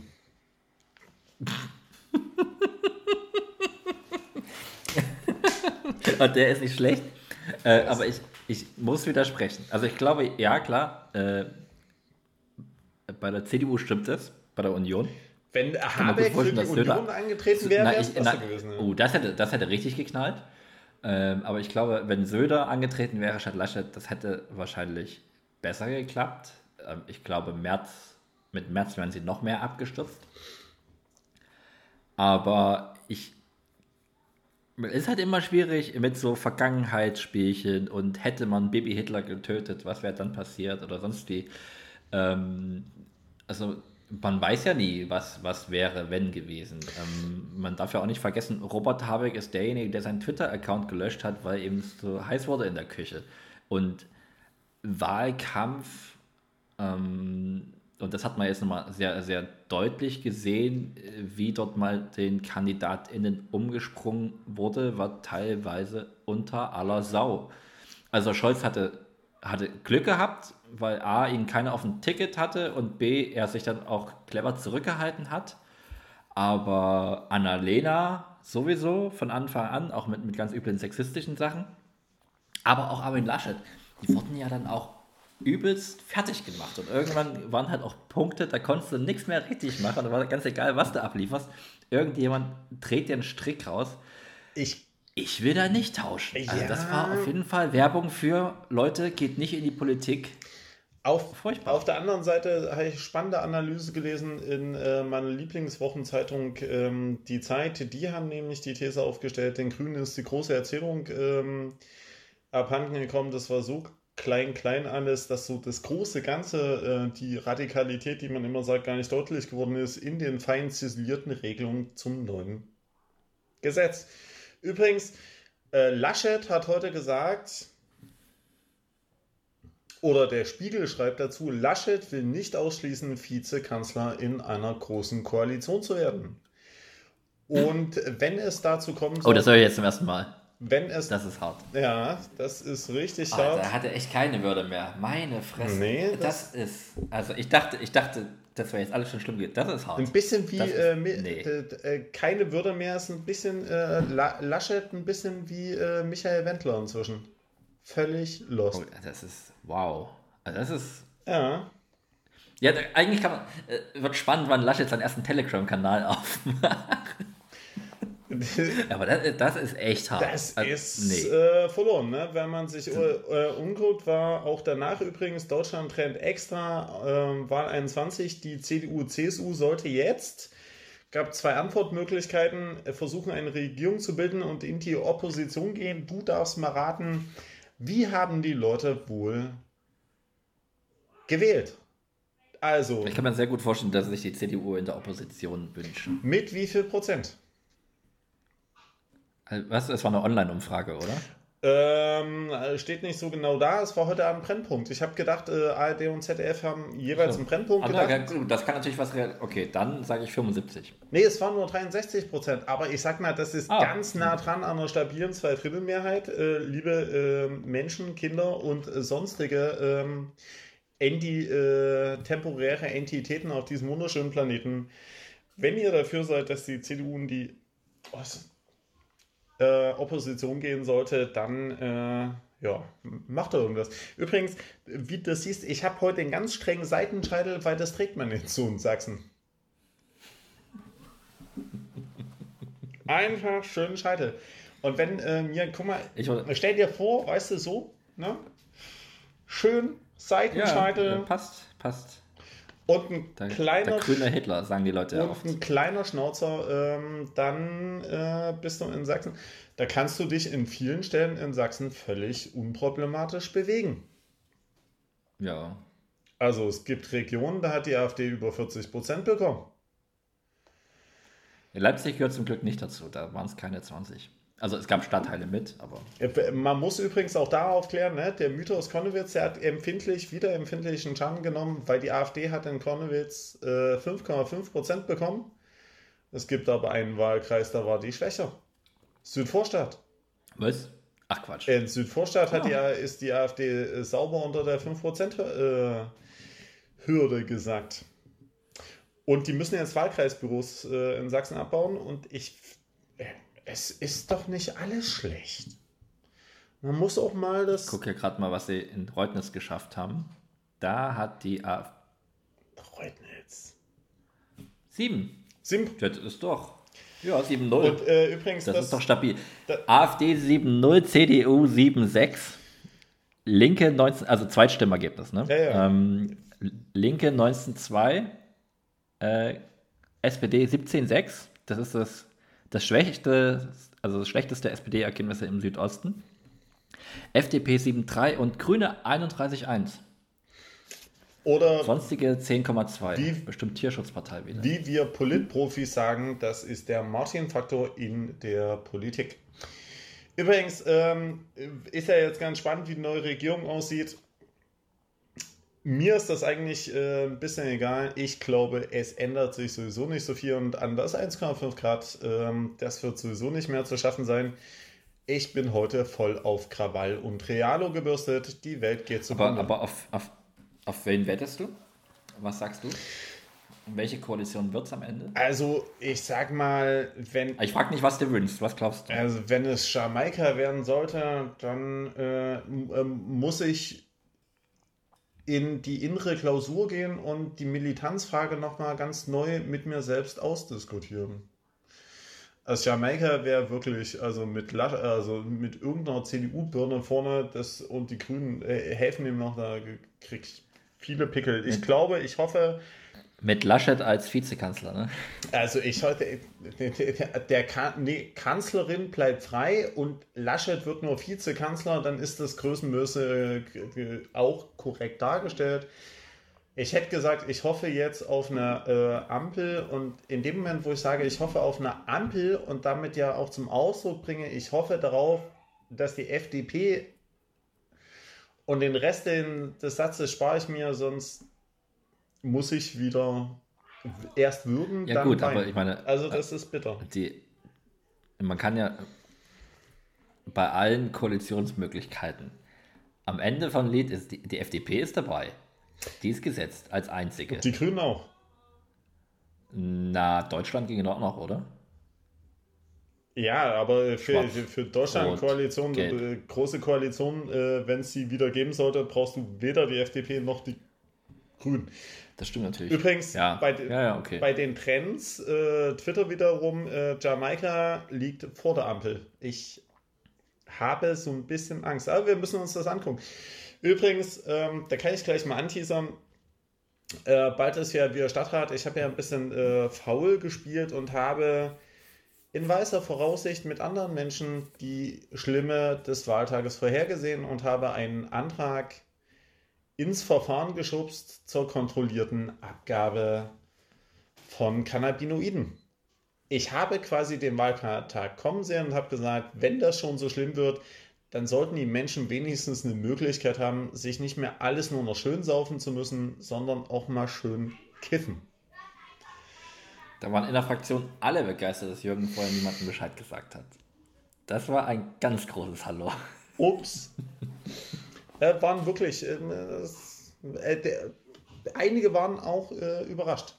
Und der ist nicht schlecht. Äh, aber ich, ich muss widersprechen. Also ich glaube, ja klar, äh, bei der CDU stimmt es, bei der Union. Wenn Habeck für die Union Söder, angetreten wäre, wäre es besser gewesen. Ja. Oh, das hätte, das hätte richtig geknallt. Ähm, aber ich glaube, wenn Söder angetreten wäre statt Laschet, das hätte wahrscheinlich besser geklappt. Ähm, ich glaube, März, mit März wären sie noch mehr abgestürzt. Aber ich. Es ist halt immer schwierig mit so Vergangenheitsspielchen und hätte man Baby Hitler getötet, was wäre dann passiert oder sonst wie. Ähm, also man weiß ja nie, was, was wäre, wenn gewesen. Ähm, man darf ja auch nicht vergessen, Robert Habeck ist derjenige, der seinen Twitter-Account gelöscht hat, weil eben so heiß wurde in der Küche. Und Wahlkampf, ähm, und das hat man jetzt nochmal sehr, sehr deutlich gesehen, wie dort mal den KandidatInnen umgesprungen wurde, war teilweise unter aller Sau. Also Scholz hatte hatte Glück gehabt, weil A, ihn keiner auf dem Ticket hatte und B, er sich dann auch clever zurückgehalten hat. Aber Annalena sowieso von Anfang an, auch mit, mit ganz üblen sexistischen Sachen. Aber auch Armin Laschet, die wurden ja dann auch übelst fertig gemacht. Und irgendwann waren halt auch Punkte, da konntest du nichts mehr richtig machen. Da war ganz egal, was du ablieferst. Irgendjemand dreht dir einen Strick raus. Ich, Ich will da nicht tauschen. Also Ja. das war auf jeden Fall Werbung für Leute, geht nicht in die Politik. auf, Furchtbar. auf der anderen Seite habe ich spannende Analyse gelesen in äh, meiner Lieblingswochenzeitung ähm, Die Zeit. Die haben nämlich die These aufgestellt, den Grünen ist die große Erzählung ähm, abhanden gekommen. Das war so klein, klein alles, dass so das große Ganze, äh, die Radikalität, die man immer sagt, gar nicht deutlich geworden ist, in den fein ziselierten Regelungen zum neuen Gesetz. Übrigens, äh, Laschet hat heute gesagt, oder der Spiegel schreibt dazu, Laschet will nicht ausschließen, Vizekanzler in einer großen Koalition zu werden. Und wenn es dazu kommen Oh, das höre ich jetzt zum ersten Mal. wenn es, Das ist hart. ja, das ist richtig Ah, hart. er echt keine Würde mehr. Meine Fresse. Nee, das, ist. Also ich dachte, ich dachte, das wäre jetzt alles schon schlimm. Das ist hart. Ein bisschen wie, ist- äh, nee. äh, keine Würde mehr, ist ein bisschen äh, La Laschet, ein bisschen wie äh, Michael Wendler inzwischen. Völlig lost. Oh, das ist. Wow. Also das ist. Ja. Ja, eigentlich kann man. Äh, wird spannend, wann Laschet seinen ersten Telegram-Kanal aufmacht. Aber das, das ist echt hart. Das Also, ist nee. äh, verloren, ne? wenn man sich äh, äh, umguckt, war auch danach übrigens Deutschland Trend extra äh, Wahl 21, die CDU, CSU sollte jetzt, gab zwei Antwortmöglichkeiten, äh, versuchen eine Regierung zu bilden und in die Opposition gehen. Du darfst mal raten, wie haben die Leute wohl gewählt? Also, Ich kann mir sehr gut vorstellen, dass sich die CDU in der Opposition wünschen. mit wie viel Prozent? Also, Was? Das war eine Online-Umfrage, oder? Ähm, steht nicht so genau da. Es war heute Abend Brennpunkt. Ich habe gedacht, äh, ARD und ZDF haben jeweils einen Brennpunkt Aber gedacht. gut, das kann natürlich was. Okay, dann sage ich 75. Nee, es waren nur 63 Prozent. Aber ich sag mal, das ist Ah. ganz nah dran an einer stabilen Zweidrittelmehrheit. Äh, liebe ähm, Menschen, Kinder und äh, sonstige ähm, Enti, äh, temporäre Entitäten auf diesem wunderschönen Planeten. Wenn ihr dafür seid, dass die CDU in die was, äh, Opposition gehen sollte, dann äh, ja, macht doch irgendwas. Übrigens, wie du siehst, ich habe heute einen ganz strengen Seitenscheitel, weil das trägt man nicht so in Sachsen. Einfach schönen Scheitel. Und wenn äh, mir, guck mal, Ich stell dir vor, weißt du, so, ne? Schön Ja, Seitenscheitel äh, passt, passt. Und ein Der, kleiner der grüne Hitler, sagen die Leute ja und oft. ein kleiner Schnauzer, ähm, dann äh, bist du in Sachsen. Da kannst du dich in vielen Stellen in Sachsen völlig unproblematisch bewegen. Ja. Also es gibt Regionen, da hat die AfD über 40 Prozent bekommen. Leipzig gehört zum Glück nicht dazu, da waren es keine 20. Also es gab Stadtteile mit, aber Äh, Man muss übrigens auch da aufklären, ne? der Mythos Konnewitz, der hat empfindlich, wieder empfindlichen Schaden genommen, weil die AfD hat in Konnewitz äh, 5,5 Prozent bekommen. Es gibt aber einen Wahlkreis, da war die schwächer. Südvorstadt. was? Ach Quatsch. In Südvorstadt hat die, Ja. ist die AfD äh, sauber unter der 5% äh, Hürde gesagt. Und die müssen jetzt Wahlkreisbüros äh, in Sachsen abbauen und ich. Es ist doch nicht alles schlecht. Man muss auch mal das. Ich gucke ja gerade mal, was sie in Reutnitz geschafft haben. Da hat die AfD. Reutnitz. 7. Sim Das ist doch. Ja, 7-0. und äh, übrigens, Das, das, ist doch stabil. da- AfD 7-0, CDU 7-6. Linke 19, also Zweitstimmergebnis, ne? Ja, ja. Ähm, Linke 19-2. Äh, SPD 17-6. Das ist das, das schwächste, also das schlechteste SPD-Ergebnis im Südosten. FDP 7-3 und Grüne 31-1. oder Sonstige 10,2. Wie- Bestimmt Tierschutzpartei wieder. wie wir Politprofis sagen, das ist der Martin-Faktor in der Politik. Übrigens ähm, ist ja jetzt ganz spannend, wie die neue Regierung aussieht. Mir ist das eigentlich äh, ein bisschen egal. Ich glaube, es ändert sich sowieso nicht so viel und an das 1,5 Grad, ähm, das wird sowieso nicht mehr zu schaffen sein. Ich bin heute voll auf Krawall und Realo gebürstet. Die Welt geht zu Aber, aber auf, auf, auf wen wettest du? Was sagst du? Und welche Koalition wird es am Ende? Also, ich sag mal, wenn Ich frage nicht, was du wünschst. Was glaubst du? Also wenn es Jamaika werden sollte, dann äh, ähm, muss ich in die innere Klausur gehen und die Militanzfrage nochmal ganz neu mit mir selbst ausdiskutieren. Also Jamaika wäre wirklich, also mit, also mit irgendeiner CDU-Birne vorne das, und die Grünen äh, helfen ihm noch, da kriegt viele Pickel. Ich glaube, ich hoffe, mit Laschet als Vizekanzler, ne? Also ich heute, der, der nee, Kanzlerin bleibt frei und Laschet wird nur Vizekanzler, dann ist das Größenmöse auch korrekt dargestellt. Ich hätte gesagt, ich hoffe jetzt auf eine äh, Ampel und in dem Moment, wo ich sage, ich hoffe auf eine Ampel und damit ja auch zum Ausdruck bringe, ich hoffe darauf, dass die FDP und den Rest des Satzes spare ich mir, sonst muss ich wieder erst würgen, ja, dann gut, weinen. aber ich meine, also das ist bitter. Die, man kann ja bei allen Koalitionsmöglichkeiten am Ende von Lied ist die, die FDP ist dabei. Die ist gesetzt als einzige. Und die Grünen auch. Na, Deutschland ging doch noch, oder? Ja, aber für, für Deutschland Koalition, äh, große Koalition, äh, wenn es sie wieder geben sollte, brauchst du weder die FDP noch die Grünen. Das stimmt natürlich. Übrigens, ja. bei, ja, ja, okay. bei den Trends, äh, Twitter wiederum, äh, Jamaika liegt vor der Ampel. Ich habe so ein bisschen Angst, aber wir müssen uns das angucken. Übrigens, ähm, da kann ich gleich mal anteasern. Äh, bald ist ja wieder Stadtrat. Ich habe ja ein bisschen äh, faul gespielt und habe in weißer Voraussicht mit anderen Menschen die Schlimme des Wahltages vorhergesehen und habe einen Antrag ins Verfahren geschubst zur kontrollierten Abgabe von Cannabinoiden. Ich habe quasi den Wahltag kommen sehen und habe gesagt, wenn das schon so schlimm wird, dann sollten die Menschen wenigstens eine Möglichkeit haben, sich nicht mehr alles nur noch schön saufen zu müssen, sondern auch mal schön kiffen. Da waren in der Fraktion alle begeistert, dass Jürgen vorher niemandem Bescheid gesagt hat. Das war ein ganz großes Hallo. Ups. äh, waren wirklich, äh, äh, der, einige waren auch überrascht.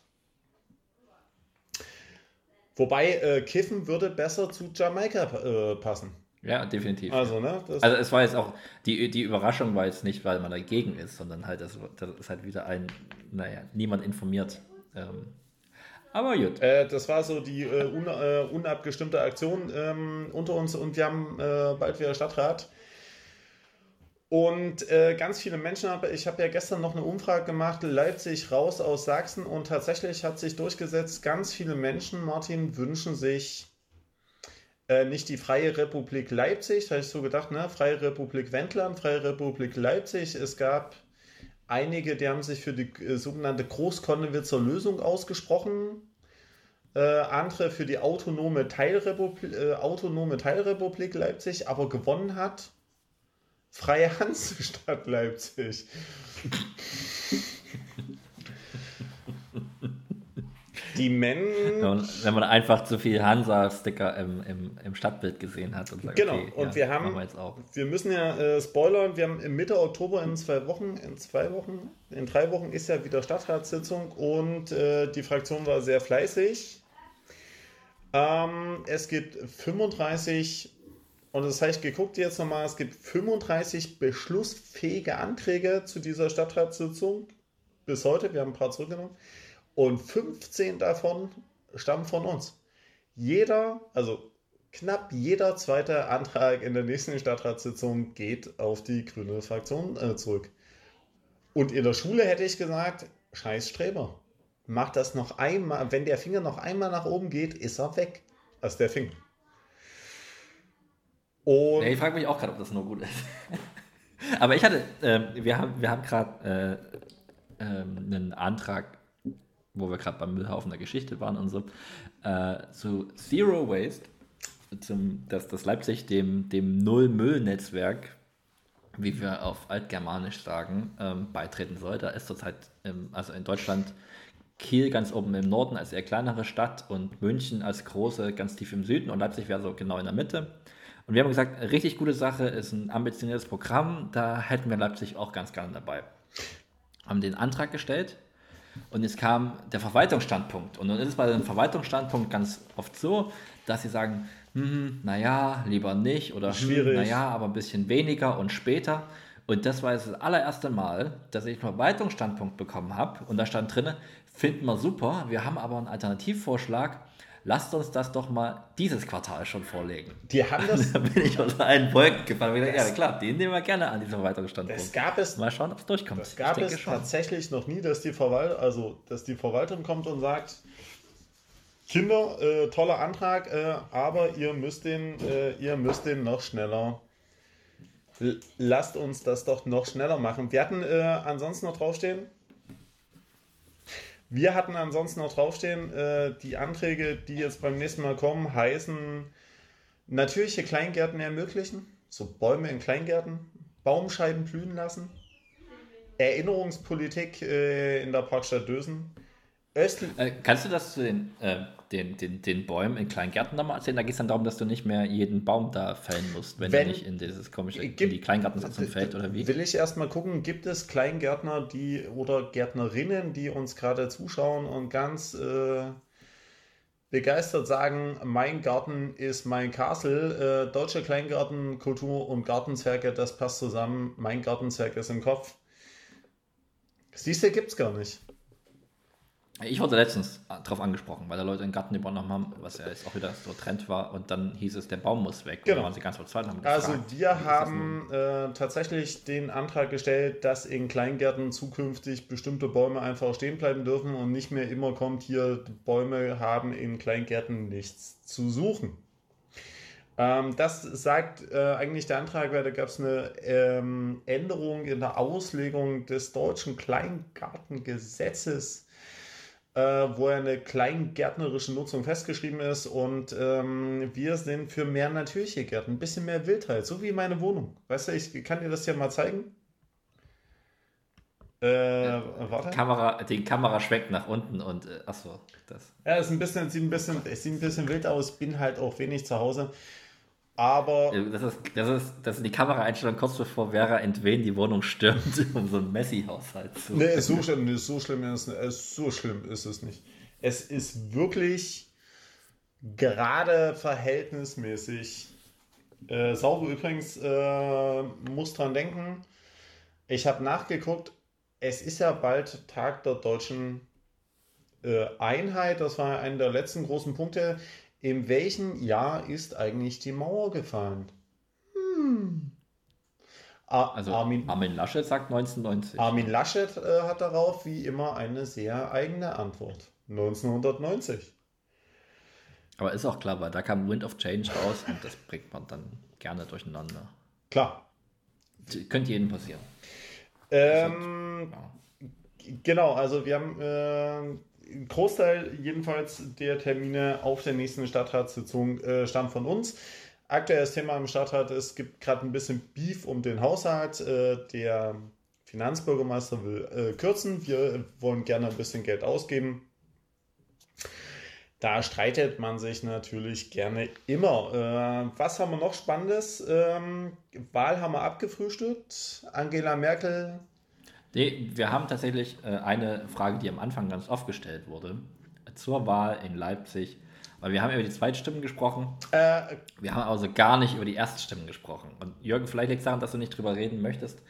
Wobei Kiffen würde besser zu Jamaika passen. Ja, definitiv. Also, ne, also es war jetzt auch, die, die Überraschung war jetzt nicht, weil man dagegen ist, sondern halt, das, das ist halt wieder ein, naja, niemand informiert. Ähm, aber gut. Äh, das war so die äh, un, äh, unabgestimmte Aktion ähm, unter uns und wir haben bald wieder Stadtrat. Und äh, ganz viele Menschen, habe ich habe ja gestern noch eine Umfrage gemacht, Leipzig raus aus Sachsen und tatsächlich hat sich durchgesetzt, ganz viele Menschen, Martin, wünschen sich äh, nicht die Freie Republik Leipzig, da habe ich so gedacht, ne, Freie Republik Wendland, Freie Republik Leipzig. Es gab einige, die haben sich für die äh, sogenannte Großkonnewitzer Lösung ausgesprochen. Äh, andere für die autonome Teilrepublik, äh, autonome Teilrepublik Leipzig, aber gewonnen hat Freie Hansestadt Leipzig. Die Men. wenn man einfach zu viel Hansa-Sticker im, im, im, Stadtbild gesehen hat und sagt, genau, okay, und ja, wir haben, wir, wir, müssen ja äh, spoilern, wir haben im Mitte Oktober in zwei Wochen, in zwei Wochen, in drei Wochen ist ja wieder Stadtratssitzung und äh, die Fraktion war sehr fleißig. Ähm, es gibt 35 und das ich geguckt jetzt nochmal, es gibt 35 beschlussfähige Anträge zu dieser Stadtratssitzung bis heute. Wir haben ein paar zurückgenommen. Und 15 davon stammen von uns. Jeder, also knapp jeder zweite Antrag in der nächsten Stadtratssitzung geht auf die grüne Fraktion äh, zurück. Und in der Schule hätte ich gesagt, scheiß Streber. Mach das noch einmal, wenn der Finger noch einmal nach oben geht, ist er weg. Also der Finger. Und ja, ich frage mich auch gerade, ob das nur gut ist. Aber ich hatte, äh, wir haben, wir haben gerade äh, äh, einen Antrag, wo wir gerade beim Müllhaufen der Geschichte waren und so, äh, zu Zero Waste, zum, dass das Leipzig dem, dem Null-Müll-Netzwerk, wie wir auf Altgermanisch sagen, ähm, beitreten soll. Da ist zurzeit, ähm, also in Deutschland, Kiel ganz oben im Norden als eher kleinere Stadt und München als große ganz tief im Süden und Leipzig wäre so genau in der Mitte. Und wir haben gesagt, richtig gute Sache, ist ein ambitioniertes Programm, da hätten wir Leipzig auch ganz gerne dabei. Haben den Antrag gestellt und es kam der Verwaltungsstandpunkt. Und dann ist es bei dem Verwaltungsstandpunkt ganz oft so, dass sie sagen, hm, naja, lieber nicht oder hm, naja, aber ein bisschen weniger und später. Und das war das allererste Mal, dass ich einen Verwaltungsstandpunkt bekommen habe. Und da stand drin, finden wir super, wir haben aber einen Alternativvorschlag. Lasst uns das doch mal dieses Quartal schon vorlegen. Die haben das. da bin ich aus allen Wolken gefallen. Ich dachte, ja, klar, den nehmen wir gerne an, diesen Verwaltungsstandpunkt. Das gab es. Mal schauen, ob es durchkommt. Das gab es schon. tatsächlich noch nie, dass die, also, dass die Verwaltung kommt und sagt, Kinder, äh, toller Antrag, äh, aber ihr müsst den, äh, ihr müsst den noch schneller. Lasst uns das doch noch schneller machen. Wir hatten äh, ansonsten noch draufstehen. Wir hatten ansonsten noch draufstehen, äh, die Anträge, die jetzt beim nächsten Mal kommen, heißen natürliche Kleingärten ermöglichen, so Bäume in Kleingärten, Baumscheiben blühen lassen, Erinnerungspolitik äh, in der Parkstadt Dösen, Östl äh, kannst du das zu den, äh, den, den, den Bäumen in Kleingärten nochmal erzählen? Da geht es dann darum, dass du nicht mehr jeden Baum da fällen musst, wenn, wenn er nicht in dieses komische, gibt, in die Kleingartensatzung fällt oder wie? Will ich erstmal gucken, gibt es Kleingärtner, die oder Gärtnerinnen, die uns gerade zuschauen und ganz äh, begeistert sagen, mein Garten ist mein Castle, äh, deutsche Kleingarten, Kultur und Gartenzwerge, das passt zusammen, mein Gartenzwerg ist im Kopf. Siehst du, gibt es gar nicht. Ich wurde letztens darauf angesprochen, weil da Leute einen Garten übernommen haben, was ja jetzt auch wieder so Trend war, und dann hieß es, der Baum muss weg. Genau. Waren sie ganz verzweifelt haben gefragt, Also wir haben äh, tatsächlich den Antrag gestellt, dass in Kleingärten zukünftig bestimmte Bäume einfach stehen bleiben dürfen und nicht mehr immer kommt, hier Bäume haben in Kleingärten nichts zu suchen. Ähm, das sagt äh, eigentlich der Antrag, weil da gab es eine ähm, Änderung in der Auslegung des deutschen Kleingartengesetzes äh, wo eine kleingärtnerische Nutzung festgeschrieben ist. Und ähm, wir sind für mehr natürliche Gärten, ein bisschen mehr Wildheit, so wie meine Wohnung. Weißt du, ich kann dir das ja mal zeigen. Äh, warte. Kamera, den Kamera schwenkt nach unten und äh, achso, das. Ja, ist ein bisschen, sieht ein bisschen, sieht ein bisschen wild aus, bin halt auch wenig zu Hause. Aber. Das ist, das ist, das ist die Kameraeinstellung kurz bevor Vera entwen die Wohnung stürmt, um so einen Messi-Haushalt zu. Nee, so schlimm, so schlimm ist es so schlimm ist es nicht. Es ist wirklich gerade verhältnismäßig äh, sauber. Übrigens, äh, muss dran denken, ich habe nachgeguckt, es ist ja bald Tag der deutschen äh, Einheit. Das war einer der letzten großen Punkte. In welchem Jahr ist eigentlich die Mauer gefallen? Hm. Ar also Armin, Armin, Laschet sagt 1990. Armin Laschet äh, hat darauf wie immer eine sehr eigene Antwort. 1990. Aber ist auch klar, weil da kam Wind of Change raus und das bringt man dann gerne durcheinander. Klar. Könnte jedem passieren. Ähm, ja. Genau, also wir haben äh, Großteil jedenfalls der Termine auf der nächsten Stadtratssitzung äh, stammt von uns. Aktuelles Thema im Stadtrat, es gibt gerade ein bisschen Beef um den Haushalt. Äh, der Finanzbürgermeister will äh, kürzen. Wir wollen gerne ein bisschen Geld ausgeben. Da streitet man sich natürlich gerne immer. Äh, was haben wir noch Spannendes? Ähm, Wahl haben wir abgefrühstückt. Angela Merkel Nee, wir haben tatsächlich äh, eine Frage, die am Anfang ganz oft gestellt wurde, zur Wahl in Leipzig. Weil wir haben über die Zweitstimmen gesprochen. Äh, wir haben also gar nicht über die Erststimmen gesprochen. Und Jürgen, vielleicht liegt es daran, dass du nicht drüber reden möchtest.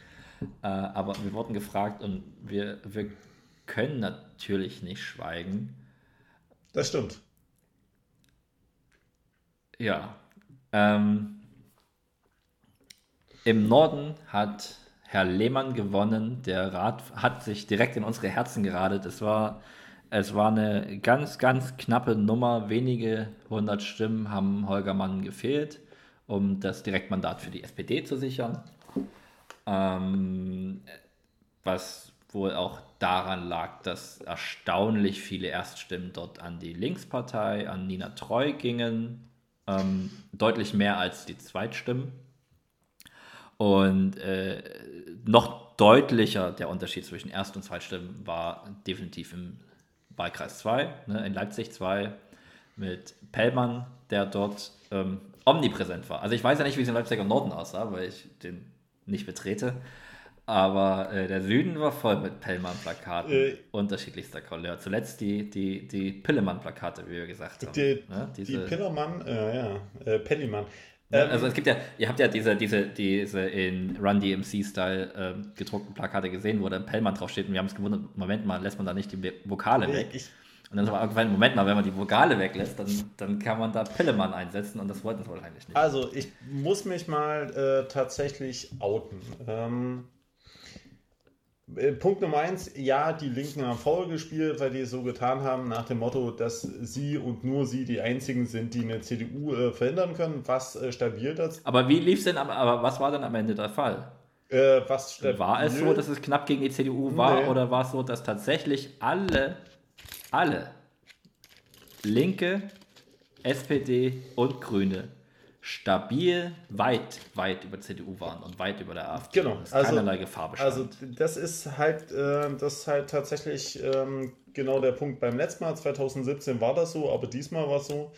Äh, aber wir wurden gefragt und wir, wir können natürlich nicht schweigen. Das stimmt. Ja. Ähm, Im Norden hat Herr Lehmann gewonnen. Der Rat hat sich direkt in unsere Herzen geradet. Es war, es war eine ganz, ganz knappe Nummer. Wenige hundert Stimmen haben Holger Mann gefehlt, um das Direktmandat für die SPD zu sichern. Ähm, was wohl auch daran lag, dass erstaunlich viele Erststimmen dort an die Linkspartei, an Nina Treu gingen. Ähm, deutlich mehr als die Zweitstimmen. Und äh, noch deutlicher der Unterschied zwischen Erst- und Zweitstimmen war definitiv im Wahlkreis 2, ne, in Leipzig 2, mit Pellmann, der dort ähm, omnipräsent war. Also ich weiß ja nicht, wie es in Leipzig im Norden aussah, weil ich den nicht betrete. Aber äh, der Süden war voll mit Pellmann-Plakaten äh, unterschiedlichster Couleur. Zuletzt die, die, die Pillemann-Plakate, wie wir gesagt haben. Die, ne? die Pillermann, äh, ja, äh, Pellimann. Ähm, also es gibt ja, ihr habt ja diese, diese, diese in Run DMC-Style äh, gedruckten Plakate gesehen, wo dann Pellmann draufsteht und wir haben es gewundert, Moment mal, lässt man da nicht die Vokale weg? Ich, und dann ist aber irgendwann, Moment mal, wenn man die Vokale weglässt, dann, dann kann man da Pillemann einsetzen und das wollten sie wahrscheinlich nicht. Also ich muss mich mal äh, tatsächlich outen. Ähm, äh, Punkt Nummer eins, ja, die Linken haben faul gespielt, weil die es so getan haben, nach dem Motto, dass sie und nur sie die einzigen sind, die eine CDU äh, verhindern können, was äh, stabil das. Aber wie lief es denn, aber was war denn am Ende der Fall? Äh, was stabil? War es so, dass es knapp gegen die CDU war nee. oder war es so, dass tatsächlich alle, alle Linke, SPD und Grüne stabil weit, weit über CDU waren und weit über der AfD. Genau. Also, keinerlei Gefahr bestand. Also das ist halt, äh, das ist halt tatsächlich ähm, genau der Punkt. Beim letzten Mal, 2017, war das so, aber diesmal war es so.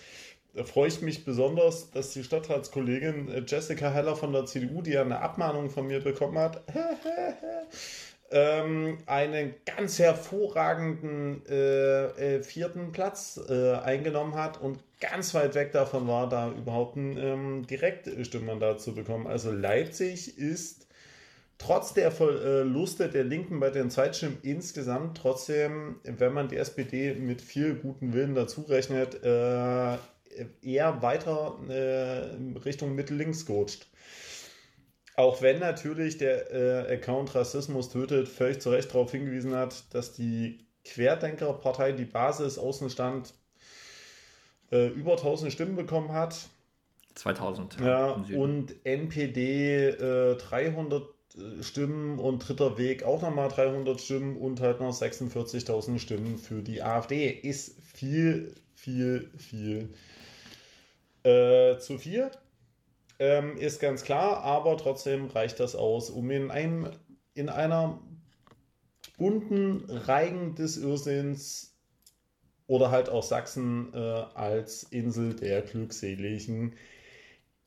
Da freue ich mich besonders, dass die Stadtratskollegin äh, Jessica Heller von der CDU, die ja eine Abmahnung von mir bekommen hat, ähm, einen ganz hervorragenden äh, äh, vierten Platz äh, eingenommen hat und ganz weit weg davon war, da überhaupt ein ähm, Direktstimmmandat zu bekommen. Also Leipzig ist trotz der Verluste der Linken bei den Zweitstimmen insgesamt trotzdem, wenn man die SPD mit viel guten Willen dazu rechnet, äh, eher weiter äh, Richtung Mittel-Links gerutscht. Auch wenn natürlich der äh, Account Rassismus tötet völlig zu Recht darauf hingewiesen hat, dass die Querdenkerpartei, die Basis, Außenstand, äh, über 1000 Stimmen bekommen hat. 2000. Ja, und NPD äh, 300 äh, Stimmen und Dritter Weg auch nochmal 300 Stimmen und halt noch 46.000 Stimmen für die AfD. Ist viel, viel, viel äh, zu viel. Ähm, ist ganz klar, aber trotzdem reicht das aus, um in einem in einer bunten Reigen des Irrsinns oder halt auch Sachsen äh, als Insel der Glückseligen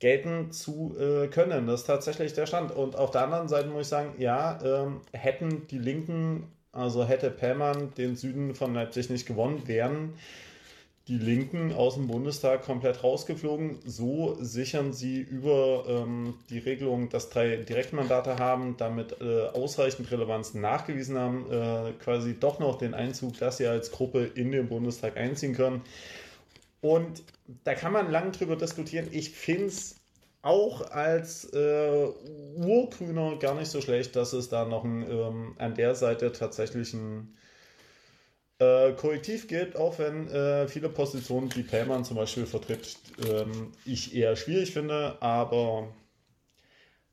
gelten zu äh, können. Das ist tatsächlich der Stand. Und auf der anderen Seite muss ich sagen, ja, ähm, hätten die Linken, also hätte Pellmann den Süden von Leipzig nicht gewonnen, wären die Linken aus dem Bundestag komplett rausgeflogen. So sichern sie über ähm, die Regelung, dass drei Direktmandate haben, damit äh, ausreichend Relevanz nachgewiesen haben, äh, quasi doch noch den Einzug, dass sie als Gruppe in den Bundestag einziehen können. Und da kann man lang drüber diskutieren. Ich finde es auch als äh, Urgrüner gar nicht so schlecht, dass es da noch ein, ähm, an der Seite tatsächlich ein äh, Korrektiv gibt, auch wenn äh, viele Positionen, die Pellmann zum Beispiel vertritt, ähm, ich eher schwierig finde, aber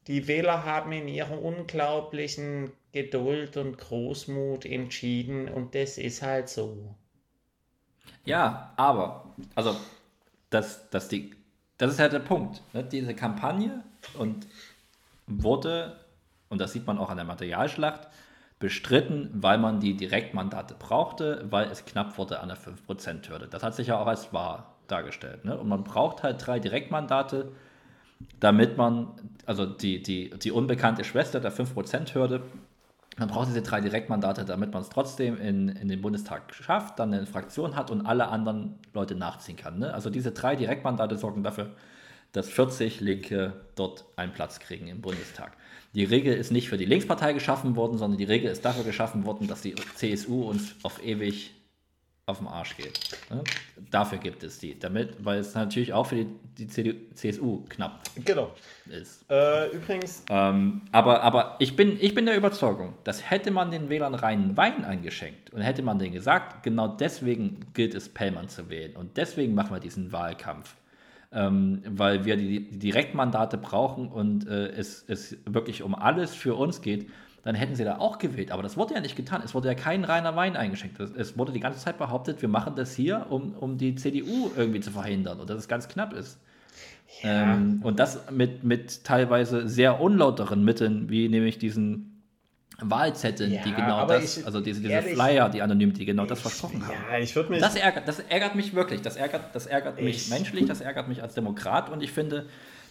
die Wähler haben in ihrer unglaublichen Geduld und Großmut entschieden und das ist halt so. Ja, aber, also, das, das, die, das ist halt der Punkt. Ne? Diese Kampagne und wurde, und das sieht man auch an der Materialschlacht, bestritten, weil man die Direktmandate brauchte, weil es knapp wurde an der 5%-Hürde. Das hat sich ja auch als wahr dargestellt. Ne? Und man braucht halt drei Direktmandate, damit man, also die, die, die unbekannte Schwester der 5%-Hürde, man braucht diese drei Direktmandate, damit man es trotzdem in, in den Bundestag schafft, dann eine Fraktion hat und alle anderen Leute nachziehen kann. Ne? Also diese drei Direktmandate sorgen dafür, dass 40 Linke dort einen Platz kriegen im Bundestag. Die Regel ist nicht für die Linkspartei geschaffen worden, sondern die Regel ist dafür geschaffen worden, dass die CSU uns auf ewig auf den Arsch geht. Ne? Dafür gibt es die. Damit, weil es natürlich auch für die, die CDU, CSU knapp genau. ist. Äh, übrigens. Ähm, aber aber ich, bin, ich bin der Überzeugung, dass hätte man den Wählern reinen Wein eingeschenkt und hätte man denen gesagt, genau deswegen gilt es, Pellmann zu wählen und deswegen machen wir diesen Wahlkampf ähm, weil wir die, die, Direktmandate brauchen und äh, es, es wirklich um alles für uns geht, dann hätten sie da auch gewählt. Aber das wurde ja nicht getan. Es wurde ja kein reiner Wein eingeschenkt. Es wurde die ganze Zeit behauptet, wir machen das hier, um, um die CDU irgendwie zu verhindern und dass es ganz knapp ist. Ja. Ähm, und das mit, mit teilweise sehr unlauteren Mitteln, wie nämlich diesen Wahlzetteln, ja, die genau das, ich, also diese, diese ehrlich, Flyer, die anonym, die genau ich, das versprochen haben. Ja, ich würde mich. Das ärgert, das ärgert mich wirklich. Das ärgert, das ärgert ich, mich menschlich, das ärgert mich als Demokrat und ich finde,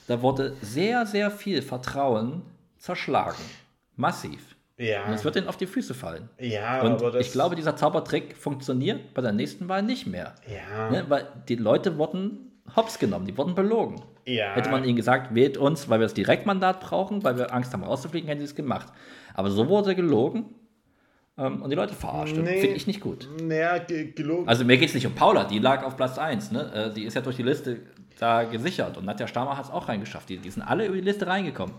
da wurde sehr, sehr viel Vertrauen zerschlagen. Massiv. Ja. Und es wird ihnen auf die Füße fallen. Ja, und ich glaube, dieser Zaubertrick funktioniert bei der nächsten Wahl nicht mehr. Ja. Ne, weil die Leute wurden hops genommen, die wurden belogen. Ja. Hätte man ihnen gesagt, wählt uns, weil wir das Direktmandat brauchen, weil wir Angst haben rauszufliegen, hätten sie es gemacht. Aber so wurde gelogen ähm, und die Leute verarscht. Nee. Finde ich nicht gut. Naja, ge- gelogen. Also mir geht es nicht um Paula, die lag auf Platz 1. Ne? Äh, Die ist ja durch die Liste da gesichert und Nadja Stammer hat es auch reingeschafft. Die, die sind alle über die Liste reingekommen.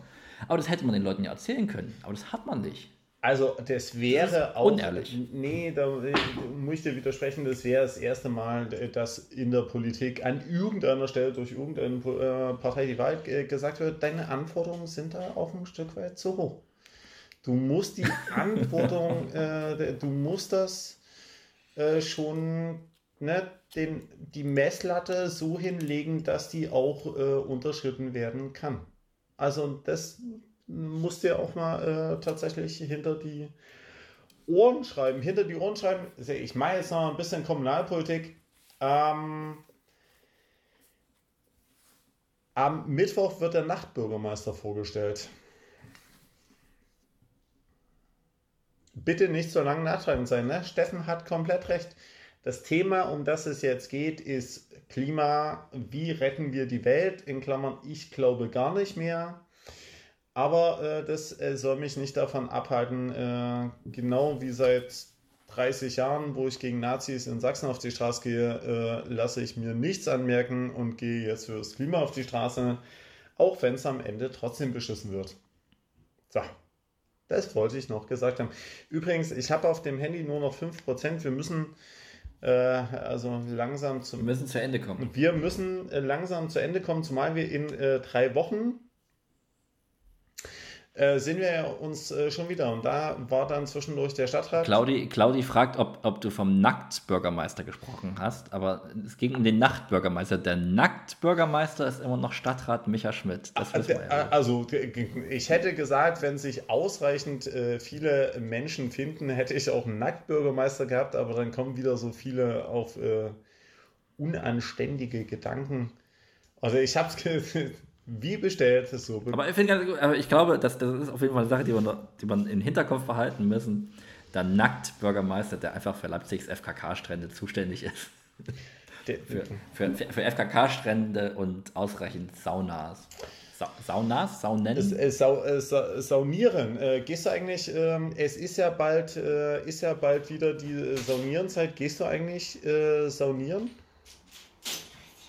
Aber das hätte man den Leuten ja erzählen können. Aber das hat man nicht. Also das wäre Das auch. unehrlich. Nee, da äh, muss ich dir widersprechen, das wäre das erste Mal, äh, dass in der Politik an irgendeiner Stelle durch irgendeine äh, Partei die Wahrheit äh, gesagt wird, deine Anforderungen sind da auch ein Stück weit zu hoch. Du musst die Anforderung, äh, du musst das äh, schon ne, den, die Messlatte so hinlegen, dass die auch äh, unterschritten werden kann. Also das musst dir auch mal äh, tatsächlich hinter die Ohren schreiben. Hinter die Ohren schreiben. Ich mache jetzt noch ein bisschen Kommunalpolitik. Ähm, am Mittwoch wird der Nachtbürgermeister vorgestellt. Bitte nicht so lange nachtragend sein. Ne? Steffen hat komplett recht. Das Thema, um das es jetzt geht, ist Klima. Wie retten wir die Welt? In Klammern, ich glaube gar nicht mehr. Aber äh, das äh, soll mich nicht davon abhalten, äh, genau wie seit 30 Jahren, wo ich gegen Nazis in Sachsen auf die Straße gehe, äh, lasse ich mir nichts anmerken und gehe jetzt für das Klima auf die Straße, auch wenn es am Ende trotzdem beschissen wird. So, das wollte ich noch gesagt haben. Übrigens, ich habe auf dem Handy nur noch 5%. Wir müssen äh, also langsam Wir zum müssen zu Ende kommen. wir müssen äh, langsam zu Ende kommen, zumal wir in drei Wochen äh, sehen wir uns äh, schon wieder. Und da war dann zwischendurch der Stadtrat. Claudi, Claudi fragt, ob, ob du vom Nacktbürgermeister gesprochen hast, aber es ging um den Nachtbürgermeister. Der Nacktbürgermeister ist immer noch Stadtrat Micha Schmidt. Das wissen wir ja. Also ich hätte gesagt, wenn sich ausreichend äh, viele Menschen finden, hätte ich auch einen Nacktbürgermeister gehabt, aber dann kommen wieder so viele auf äh, unanständige Gedanken. Also ich habe es wie bestellt, so be- Aber ich finde aber ich glaube, das, das ist auf jeden Fall eine Sache, die man, die man im Hinterkopf behalten müssen. Der Nacktbürgermeister, der einfach für Leipzigs FKK-Strände zuständig ist. der, Für, für, für FKK-Strände und ausreichend Saunas. Sa Saunas? Saunen? Das, äh, Sau, äh, Sa Saunieren. Äh, gehst du eigentlich, ähm, es ist ja bald, äh, ist ja bald wieder die äh, Saunierenzeit. Gehst du eigentlich äh, saunieren?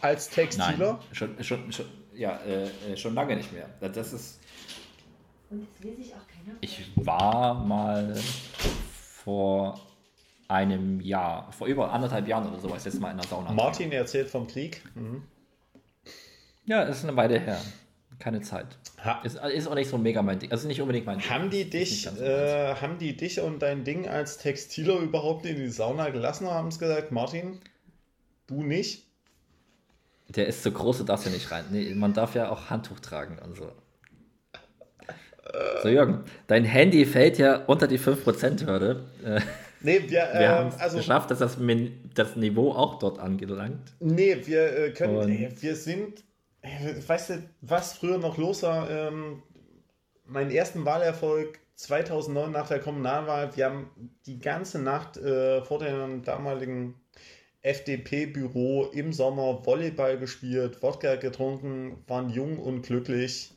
Als Textiler? Nein, schon, schon, schon, ja, äh, äh, schon lange nicht mehr. Das ist, Und es will sich auch keiner. ich war mal vor einem Jahr, vor über anderthalb Jahren oder so, war ich jetzt mal in der Sauna. Martin erzählt vom Krieg. Mhm. Ja, es ist eine Weile her. Keine Zeit. Ha Ist, ist auch nicht so mega mein Ding. Also nicht unbedingt mein Ding. haben, die Ist nicht dich, so äh, haben die dich und dein Ding als Textiler überhaupt in die Sauna gelassen? Haben es gesagt, Martin? Du nicht? Der ist zu groß, du darfst ja nicht rein. Nee, man darf ja auch Handtuch tragen und so. So, Jürgen, dein Handy fällt ja unter die 5%-Hürde. Äh, Nee, wir, wir ähm, haben es also geschafft, dass das, das Niveau auch dort angelangt. Nee, wir äh, können, Und- äh, wir sind, äh, weißt du, was früher noch los war? Ähm, meinen ersten Wahlerfolg 2009 nach der Kommunalwahl, wir haben die ganze Nacht äh, vor dem damaligen FDP-Büro im Sommer Volleyball gespielt, Wodka getrunken, waren jung und glücklich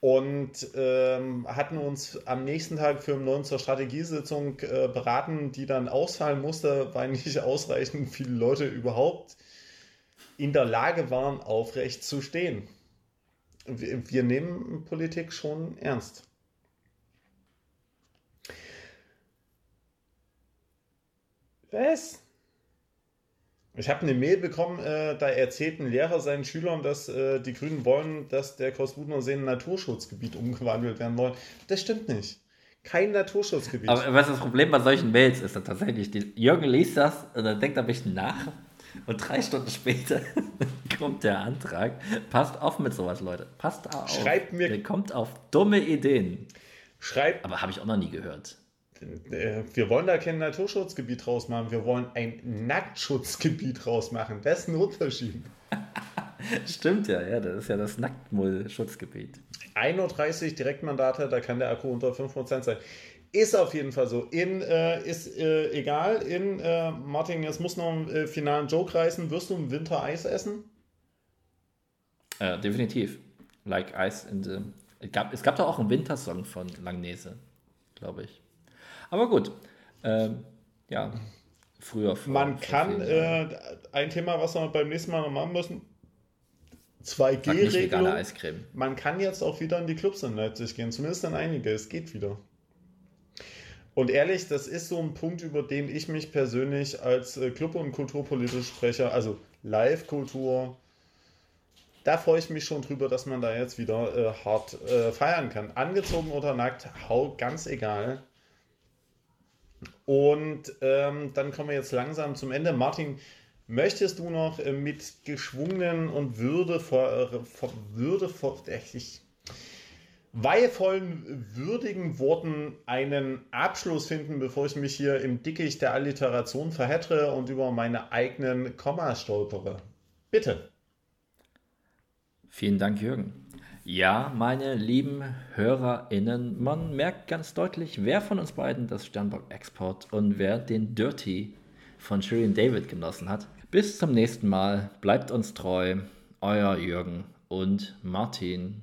und ähm, hatten uns am nächsten Tag für neuen zur Strategiesitzung äh, beraten, die dann ausfallen musste, weil nicht ausreichend viele Leute überhaupt in der Lage waren, aufrecht zu stehen. Wir, wir nehmen Politik schon ernst. Was? Ich habe eine Mail bekommen, äh, da erzählt ein Lehrer seinen Schülern, dass äh, die Grünen wollen, dass der Kosmodner See in ein Naturschutzgebiet umgewandelt werden soll. Das stimmt nicht. Kein Naturschutzgebiet. Aber was das Problem bei solchen Mails ist, dann tatsächlich, die, Jürgen liest das und dann denkt er ein bisschen nach und drei Stunden später kommt der Antrag. Passt auf mit sowas, Leute. Passt auf. Schreibt mir- Der kommt auf dumme Ideen. Schreibt, Aber habe ich auch noch nie gehört. Äh, wir wollen da kein Naturschutzgebiet draus machen, wir wollen ein Nacktschutzgebiet draus machen. Das ist ein Unterschied. Stimmt ja, ja, das ist ja das Nacktmull-Schutzgebiet. 31 Direktmandate, da kann der Akku unter 5% sein. Ist auf jeden Fall so. In, äh, ist äh, egal. In, äh, Martin, jetzt muss noch einen äh, finalen Joke reißen. Wirst du im Winter Eis essen? Äh, definitiv. Like Ice in the. Es gab, es gab doch auch einen Wintersong von Langnese, glaube ich. Aber gut. Ähm, ja, früher. Vor, Man vor kann, äh, ein Thema, was wir beim nächsten Mal noch machen müssen, Sag nicht vegane 2G-Regelung. Eiscreme. Man kann jetzt auch wieder in die Clubs in Leipzig gehen, zumindest in einige, es geht wieder. Und ehrlich, das ist so ein Punkt, über den ich mich persönlich als äh, Club- und kulturpolitisch Sprecher, also Live-Kultur, da freue ich mich schon drüber, dass man da jetzt wieder äh, hart äh, feiern kann. Angezogen oder nackt, hau, ganz egal. Und ähm, dann kommen wir jetzt langsam zum Ende. Martin, möchtest du noch äh, mit geschwungenen und würdevoll, äh, würdevoll, echt, ich, weihevollen, würdigen Worten einen Abschluss finden, bevor ich mich hier im Dickicht der Alliteration verhättere und über meine eigenen Komma stolpere? Bitte. Vielen Dank, Jürgen. Ja, meine lieben HörerInnen, man merkt ganz deutlich, wer von uns beiden das Sternbock Export und wer den Dirty von Shirin David genossen hat. Bis zum nächsten Mal, bleibt uns treu, euer Jürgen und Martin.